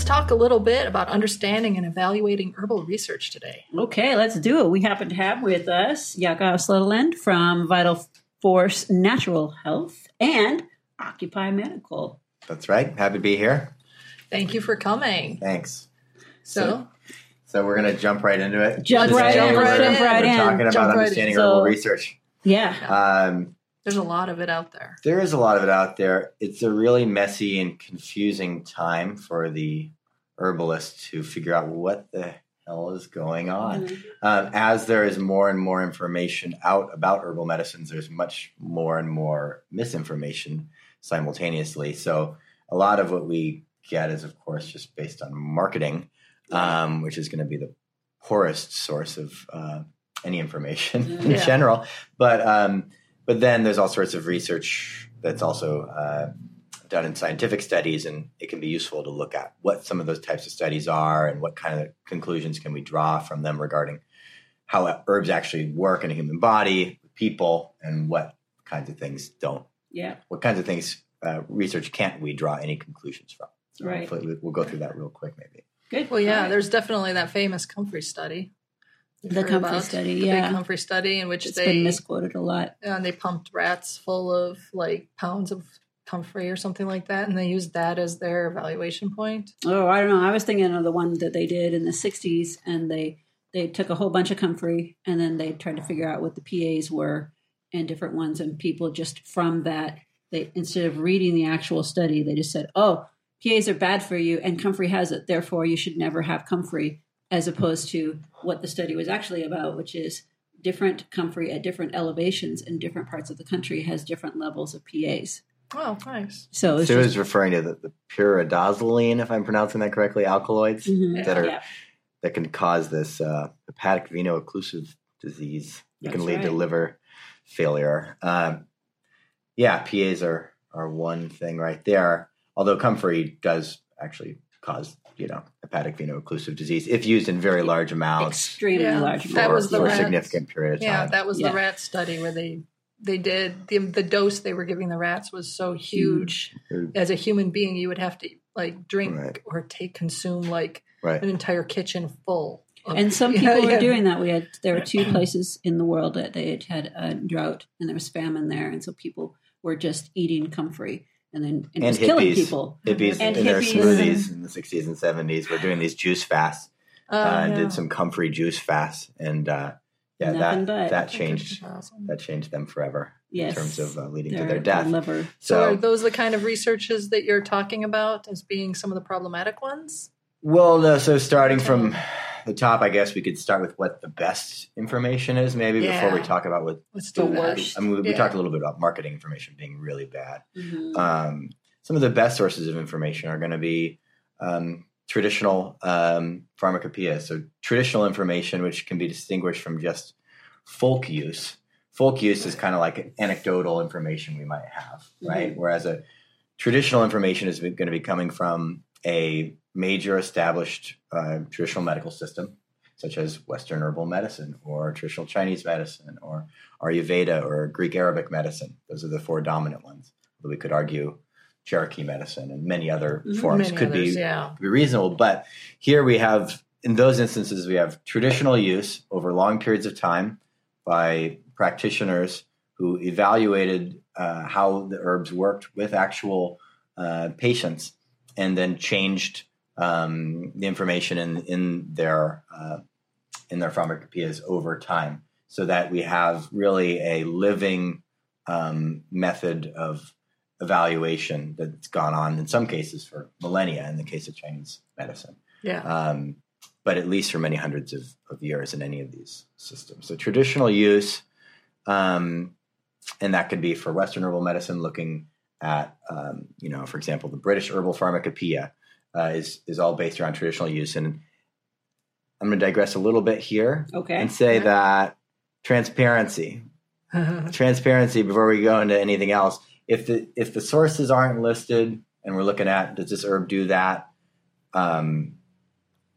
Let's talk a little bit about understanding and evaluating herbal research today. Okay, let's do it. We happen to have with us Jakob Slederland from Vital Force Natural Health and Occupy Medical. That's right. Happy to be here. Thank you for coming. Thanks. So, So we're gonna jump right into it. Jump Let's right jump in. right Let's in. jump right We're in. talking about Jump right in. understanding So- herbal research. Yeah. Um, there's a lot of it out there. there is a lot of it out there. It's a really messy and confusing time for the herbalist to figure out what the hell is going on. Um, as there is more and more information out about herbal medicines, there's much more and more misinformation simultaneously. So a lot of what we get is, of course, just based on marketing, um, which is going to be the poorest source of uh, any information in Yeah. general. But um, but then there's all sorts of research that's also uh, done in scientific studies, and it can be useful to look at what some of those types of studies are and what kind of conclusions can we draw from them regarding how herbs actually work in a human body, people, and what kinds of things don't. Yeah. What kinds of things uh, research can't we draw any conclusions from? So Right. hopefully we- We'll go through that real quick, maybe. Good. Well, yeah, All right. there's definitely that famous Comfrey study. The Comfrey about study, the yeah. big Comfrey study in which It's they been misquoted a lot. and they pumped rats full of like pounds of comfrey or something like that, and they used that as their evaluation point. Oh, I don't know. I was thinking of the one that they did in the '60s, and they they took a whole bunch of comfrey, and then they tried to figure out what the PAs were and different ones, and people just from that they instead of reading the actual study, they just said, "Oh, PAs are bad for you, and comfrey has it, therefore you should never have comfrey," as opposed to what the study was actually about, which is different comfrey at different elevations in different parts of the country has different levels of PAs. Oh, nice. So it's So it just was referring to the, the pyridoxaline, if I'm pronouncing that correctly, alkaloids Mhm. that are Yeah. that can cause this uh, hepatic veno-occlusive disease. It can That's lead to liver failure. Um, yeah, PAs are are one thing right there. Although comfrey does actually cause you know hepatic veno-occlusive disease if used in very large amounts extremely Yeah. large. That for, was the for a significant period of time Yeah, that was Yeah. the rat study where they they did the the dose they were giving the rats was so huge. Huge. As a human being, you would have to like drink Right. or take consume like right. an entire kitchen full. of- And some Yeah, people yeah. were doing that. We had there were two places in the world that they had had a drought and there was famine there, and so people were just eating comfrey, and then and And was killing hippies. people. Hippies And in their smoothies in the 60s and 70s were doing these juice fasts Oh, uh, and yeah. did some comfrey juice fasts, and uh, yeah, Nothing that but- that changed Awesome. that changed them forever Yes, in terms of uh, leading their, to their death. liver. So, are those the kind of researches that you're talking about as being some of the problematic ones? well, no, so starting from the top, I guess we could start with what the best information is, maybe before we talk about what Let's the worst. I mean, we, we talked a little bit about marketing information being really bad. Mhm. um, some of the best sources of information are going to be um, traditional um, pharmacopoeia. So traditional information, which can be distinguished from just folk use. Folk use is kind of like anecdotal information we might have, right? Whereas a traditional information is going to be coming from a major established uh, traditional medical system, such as Western herbal medicine or traditional Chinese medicine or Ayurveda or Greek Arabic medicine. Those are the four dominant ones. Although we could argue Cherokee medicine and many other forms Many could others, be, yeah. could be reasonable. But here we have, in those instances, we have traditional use over long periods of time by practitioners who evaluated uh, how the herbs worked with actual uh, patients and then changed um, the information in, in their uh, in their pharmacopoeias over time, so that we have really a living um, method of evaluation that's gone on in some cases for millennia. In the case of Chinese medicine, Yeah. um, but at least for many hundreds of, of years in any of these systems. So traditional use, um, and that could be for Western herbal medicine, looking at, um, you know, for example, the British Herbal Pharmacopoeia uh, is is all based around traditional use. And I'm going to digress a little bit here Okay. and say Okay. that transparency, transparency before we go into anything else. If the if the sources aren't listed and we're looking at does this herb do that, um,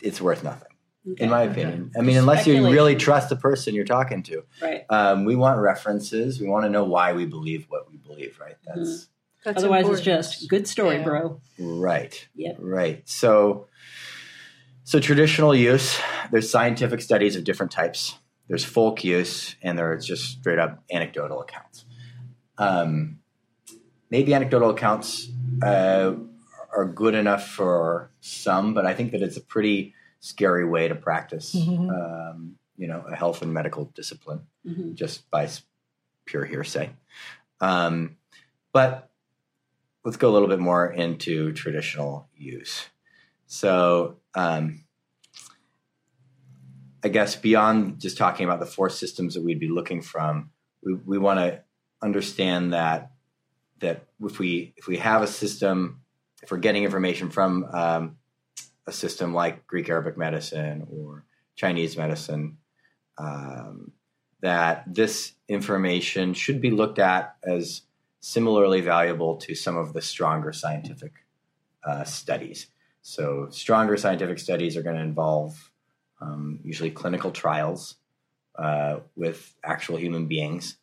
it's worth nothing, Okay. in my Okay. opinion. I mean, unless you really trust the person you're talking to. Right. Um, we want references. We want to know why we believe what we believe. Right. That's That's Otherwise, important. it's just good story, Yeah. bro. Right. Yep. Right. So, so traditional use. There's scientific studies of different types. There's folk use, and there's just straight up anecdotal accounts. Um, maybe anecdotal accounts uh, are good enough for some, but I think that it's a pretty scary way to practice, Mhm. um, you know, a health and medical discipline hmm just by pure hearsay. Um, but let's go a little bit more into traditional use. So, um, I guess beyond just talking about the four systems that we'd be looking from, we, we want to understand that that if we if we have a system, if we're getting information from um, a system like Greek Arabic medicine or Chinese medicine, um, that this information should be looked at as similarly valuable to some of the stronger scientific uh, studies. So, stronger scientific studies are going to involve um, usually clinical trials uh, with actual human beings,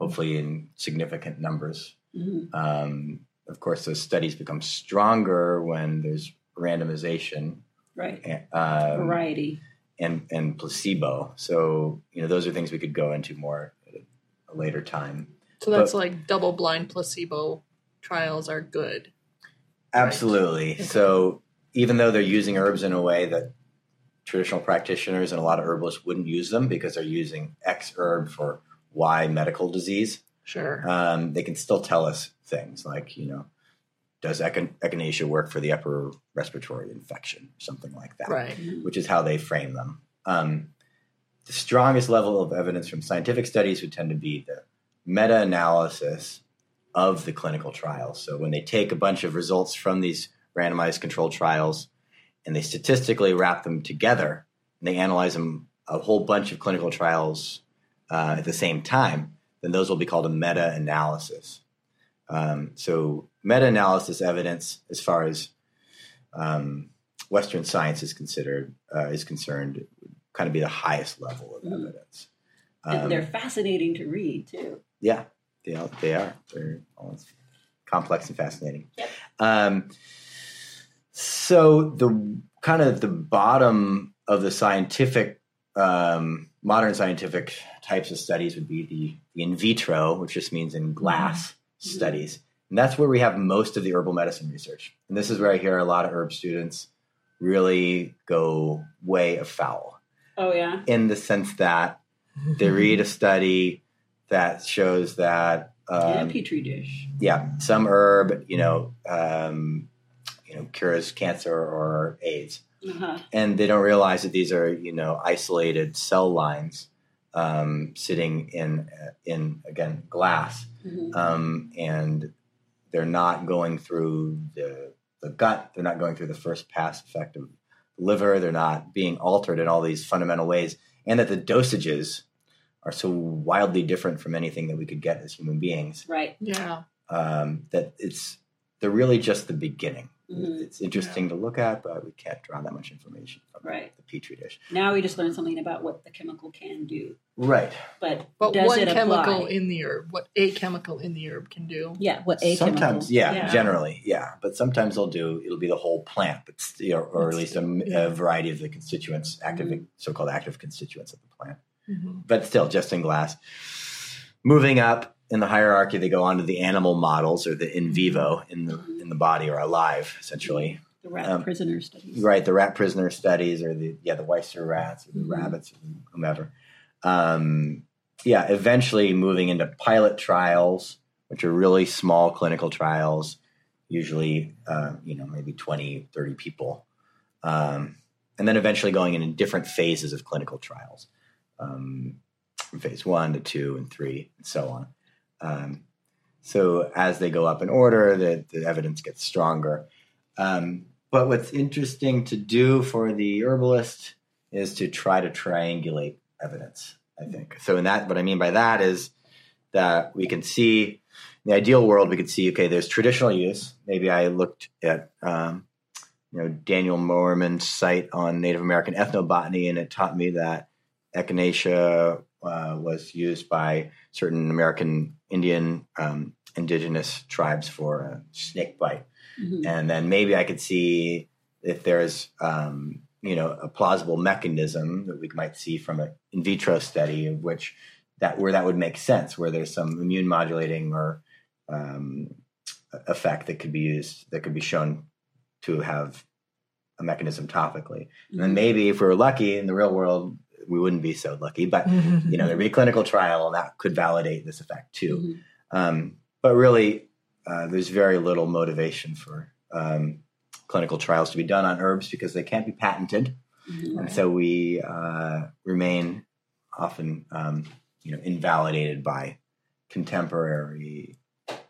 hopefully in significant numbers. hmm Um, of course, those studies become stronger when there's randomization Right. um, Variety. and and placebo. So you know those are things we could go into more at a later time. So that's but- like double blind placebo trials are good. Absolutely. Okay. So even though they're using herbs in a way that traditional practitioners and a lot of herbalists wouldn't use them because they're using X herb for Y medical disease, Sure. um, they can still tell us things like you know. Does echin- echinacea work for the upper respiratory infection? Something like that. right. Which is how they frame them. Um, the strongest level of evidence from scientific studies would tend to be the meta analysis of the clinical trials. So when they take a bunch of results from these randomized controlled trials and they statistically wrap them together and they analyze them a whole bunch of clinical trials uh, at the same time, then those will be called a meta analysis. Um, so meta analysis evidence, as far as um, Western science is considered uh, is concerned, would kind of be the highest level of Mhm. evidence. and Um, they're fascinating to read too. Yeah, they are. They are. They're always complex and fascinating. Yep. Um, so the kind of the bottom of the scientific, um, modern scientific types of studies would be the, the in vitro, which just means in glass Mhm. studies, and that's where we have most of the herbal medicine research. And this is where I hear a lot of herb students really go way afoul Oh yeah. in the sense that they read a study that shows that In um, a petri dish. yeah some herb you know um, you know cures cancer or AIDS Uh-huh. and they don't realize that these are you know isolated cell lines um, sitting in in again glass Mhm. um, and they're not going through the the gut. They're not going through the first pass effect of the liver. They're not being altered in all these fundamental ways, and that the dosages are so wildly different from anything that we could get as human beings Right. Yeah. um, that it's they're really just the beginning. Mhm. It's interesting to look at, but we can't draw that much information from Right. the petri dish. Now we just learned something about what the chemical can do, Right. but But does what chemical apply? in the herb, what a chemical in the herb can do. yeah, what a chemical. sometimes, chemical. yeah, generally, yeah. But sometimes they'll do it'll be the whole plant, but or, or at least a, Yeah. variety of the constituents, active, Mhm. so-called active constituents of the plant. Mhm. But still, just in glass. Moving up in the hierarchy, they go on to the animal models or the in vivo in the in the body or alive, essentially. the rat Um, prisoner studies. Right, the rat prisoner studies, or the yeah, the Wistar rats, or the Mhm. rabbits, or whomever. Um, yeah, eventually moving into pilot trials, which are really small clinical trials, usually uh, you know maybe 20, 30 people, um, and then eventually going into different phases of clinical trials, um, from phase one to two and three, and so on. Um, so as they go up in order, the, the evidence gets stronger. Um, but what's interesting to do for the herbalist is to try to triangulate evidence, I think. So, in that, what I mean by that is that we can see, in the ideal world, we could see, okay, there's traditional use. Maybe I looked at, um, you know, Daniel Moerman's site on Native American ethnobotany, and it taught me that echinacea uh, was used by certain American Indian um, indigenous tribes for a snake bite, Mhm. and then maybe I could see if there's um, you know a plausible mechanism that we might see from an in vitro study of which that where that would make sense, where there's some immune modulating or um, effect that could be used that could be shown to have a mechanism topically. And then maybe if we were lucky in the real world, we wouldn't be so lucky, but you know there'd be a clinical trial and that could validate this effect too. Mhm. Um, but really, uh, there's very little motivation for um, clinical trials to be done on herbs because they can't be patented, Mhm. and so we uh, remain often, um, you know, invalidated by contemporary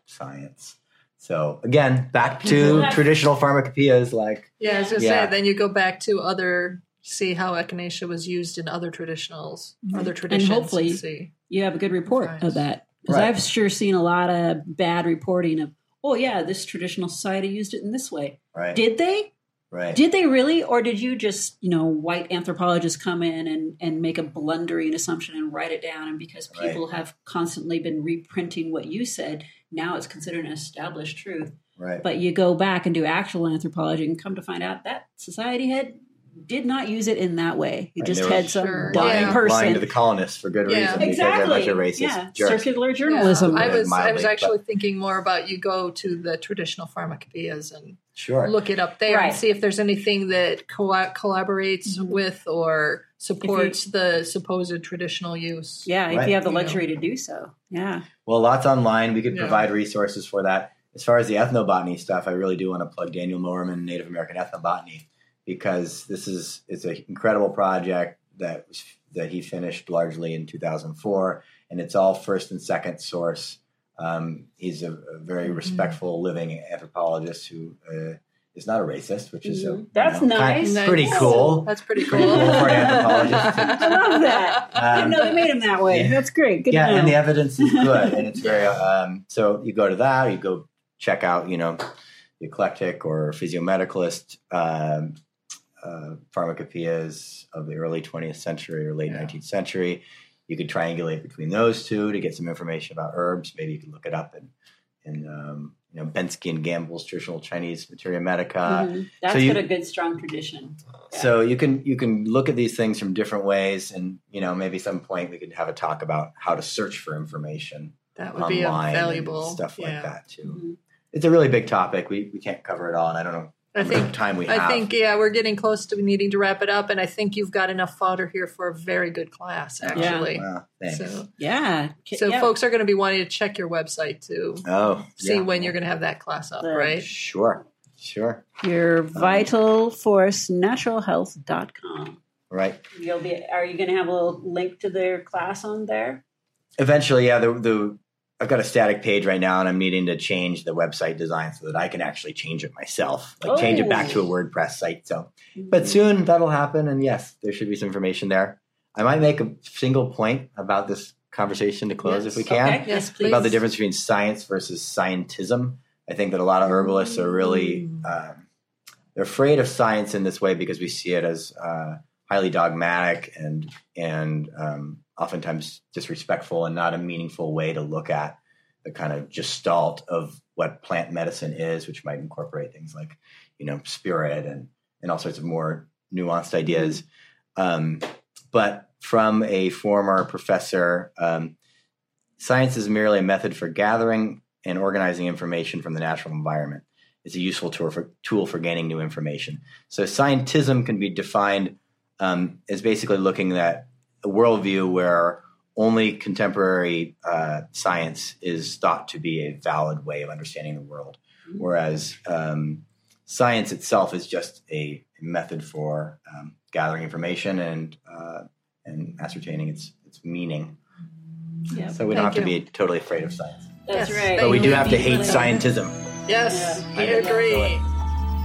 science. So again, back to traditional pharmacopoeias like Yeah, I was just Yeah. saying. Then you go back to other, see how echinacea was used in other traditionals, Mhm. other And traditions. hopefully- see. You have a good report Right. of that. Because Right. I've sure seen a lot of bad reporting of, oh, yeah, this traditional society used it in this way. right, Did they? right. Did they really? Or did you just, you know, white anthropologists come in and, and make a blundering assumption and write it down? And because Right. people have constantly been reprinting what you said, now it's considered an established truth. right. But you go back and do actual anthropology and come to find out that society had did not use it in that way. You Right, just had some Sure. dumb Yeah. lying, person. lying to the colonists for good Yeah. reason because they're a exactly. bunch of racist yeah. jerks. Circular journalism. Yeah, I Mildly, was I was but- actually thinking more about you go to the traditional pharmacopoeias and Sure. look it up there Right. and see if there's anything that co- collaborates Mhm. with or supports the supposed traditional use. yeah, if you have the You know. luxury to do so. Yeah. Well, lots online. We could Yeah. provide resources for that. As far as the ethnobotany stuff, I really do want to plug Daniel Moerman, Native American Ethnobotany, because this is it's an incredible project that that he finished largely in 2004, and it's all first and second source. Um, he's a, a very Mhm. respectful living anthropologist who uh, is not a racist, which is a, Mhm. That's you know, kind- nice. Nice. pretty cool. That's pretty cool. Pretty cool for an anthropologist. I love that. I Um, didn't know they made him that way. yeah. That's great. Good yeah, and the evidence is good, and it's very. Um, so you go to that, you go check out, you know, the eclectic or physiomedicalist um, uh, pharmacopoeias of the early 20th century or late Yeah. 19th century. You could triangulate between those two to get some information about herbs. Maybe you could look it up in, in um, you know, Bensky and Gamble's traditional Chinese materia medica. Mhm. That's so you- got a good strong tradition. Yeah. So you can you can look at these things from different ways, and you know maybe some point we could have a talk about how to search for information That would be online and valuable stuff like yeah. that too. Mhm. It's a really big topic. We we can't cover it all, and I don't know I think time we have. I think yeah, we're getting close to needing to wrap it up, and I think you've got enough fodder here for a very good class, actually. Well, thanks. So, Yeah. so yeah. folks are going to be wanting to check your website to oh, see yeah. when you're going to have that class up, Yeah. right? Sure, sure. Your um, vitalforcenaturalhealth.com. Right. You'll be are you gonna have a little link to their class on there? Eventually, yeah. The the I've got a static page right now, and I'm needing to change the website design so that I can actually change it myself, like change it back to a Oh. WordPress site. So But soon that'll happen, and yes, there should be some information there. I might make a single point about this conversation to close if we can Okay. Yes, please. about the difference between science versus scientism. I think that a lot of herbalists are really um, they're afraid of science in this way because we see it as uh, highly dogmatic and and um, oftentimes disrespectful and not a meaningful way to look at the kind of gestalt of what plant medicine is, which might incorporate things like you know spirit and and all sorts of more nuanced ideas. Um, but from a former professor, um, science is merely a method for gathering and organizing information from the natural environment. It's a useful tool for, tool for gaining new information. So, scientism can be defined um, as basically looking at a worldview where only contemporary uh, science is thought to be a valid way of understanding the world, whereas um, science itself is just a method for um, gathering information and uh, and ascertaining its its meaning. Yeah. So we don't Thank have to you. be totally afraid of science, That's Yes. right. but we do have to hate scientism. Yes, Yeah. I agree.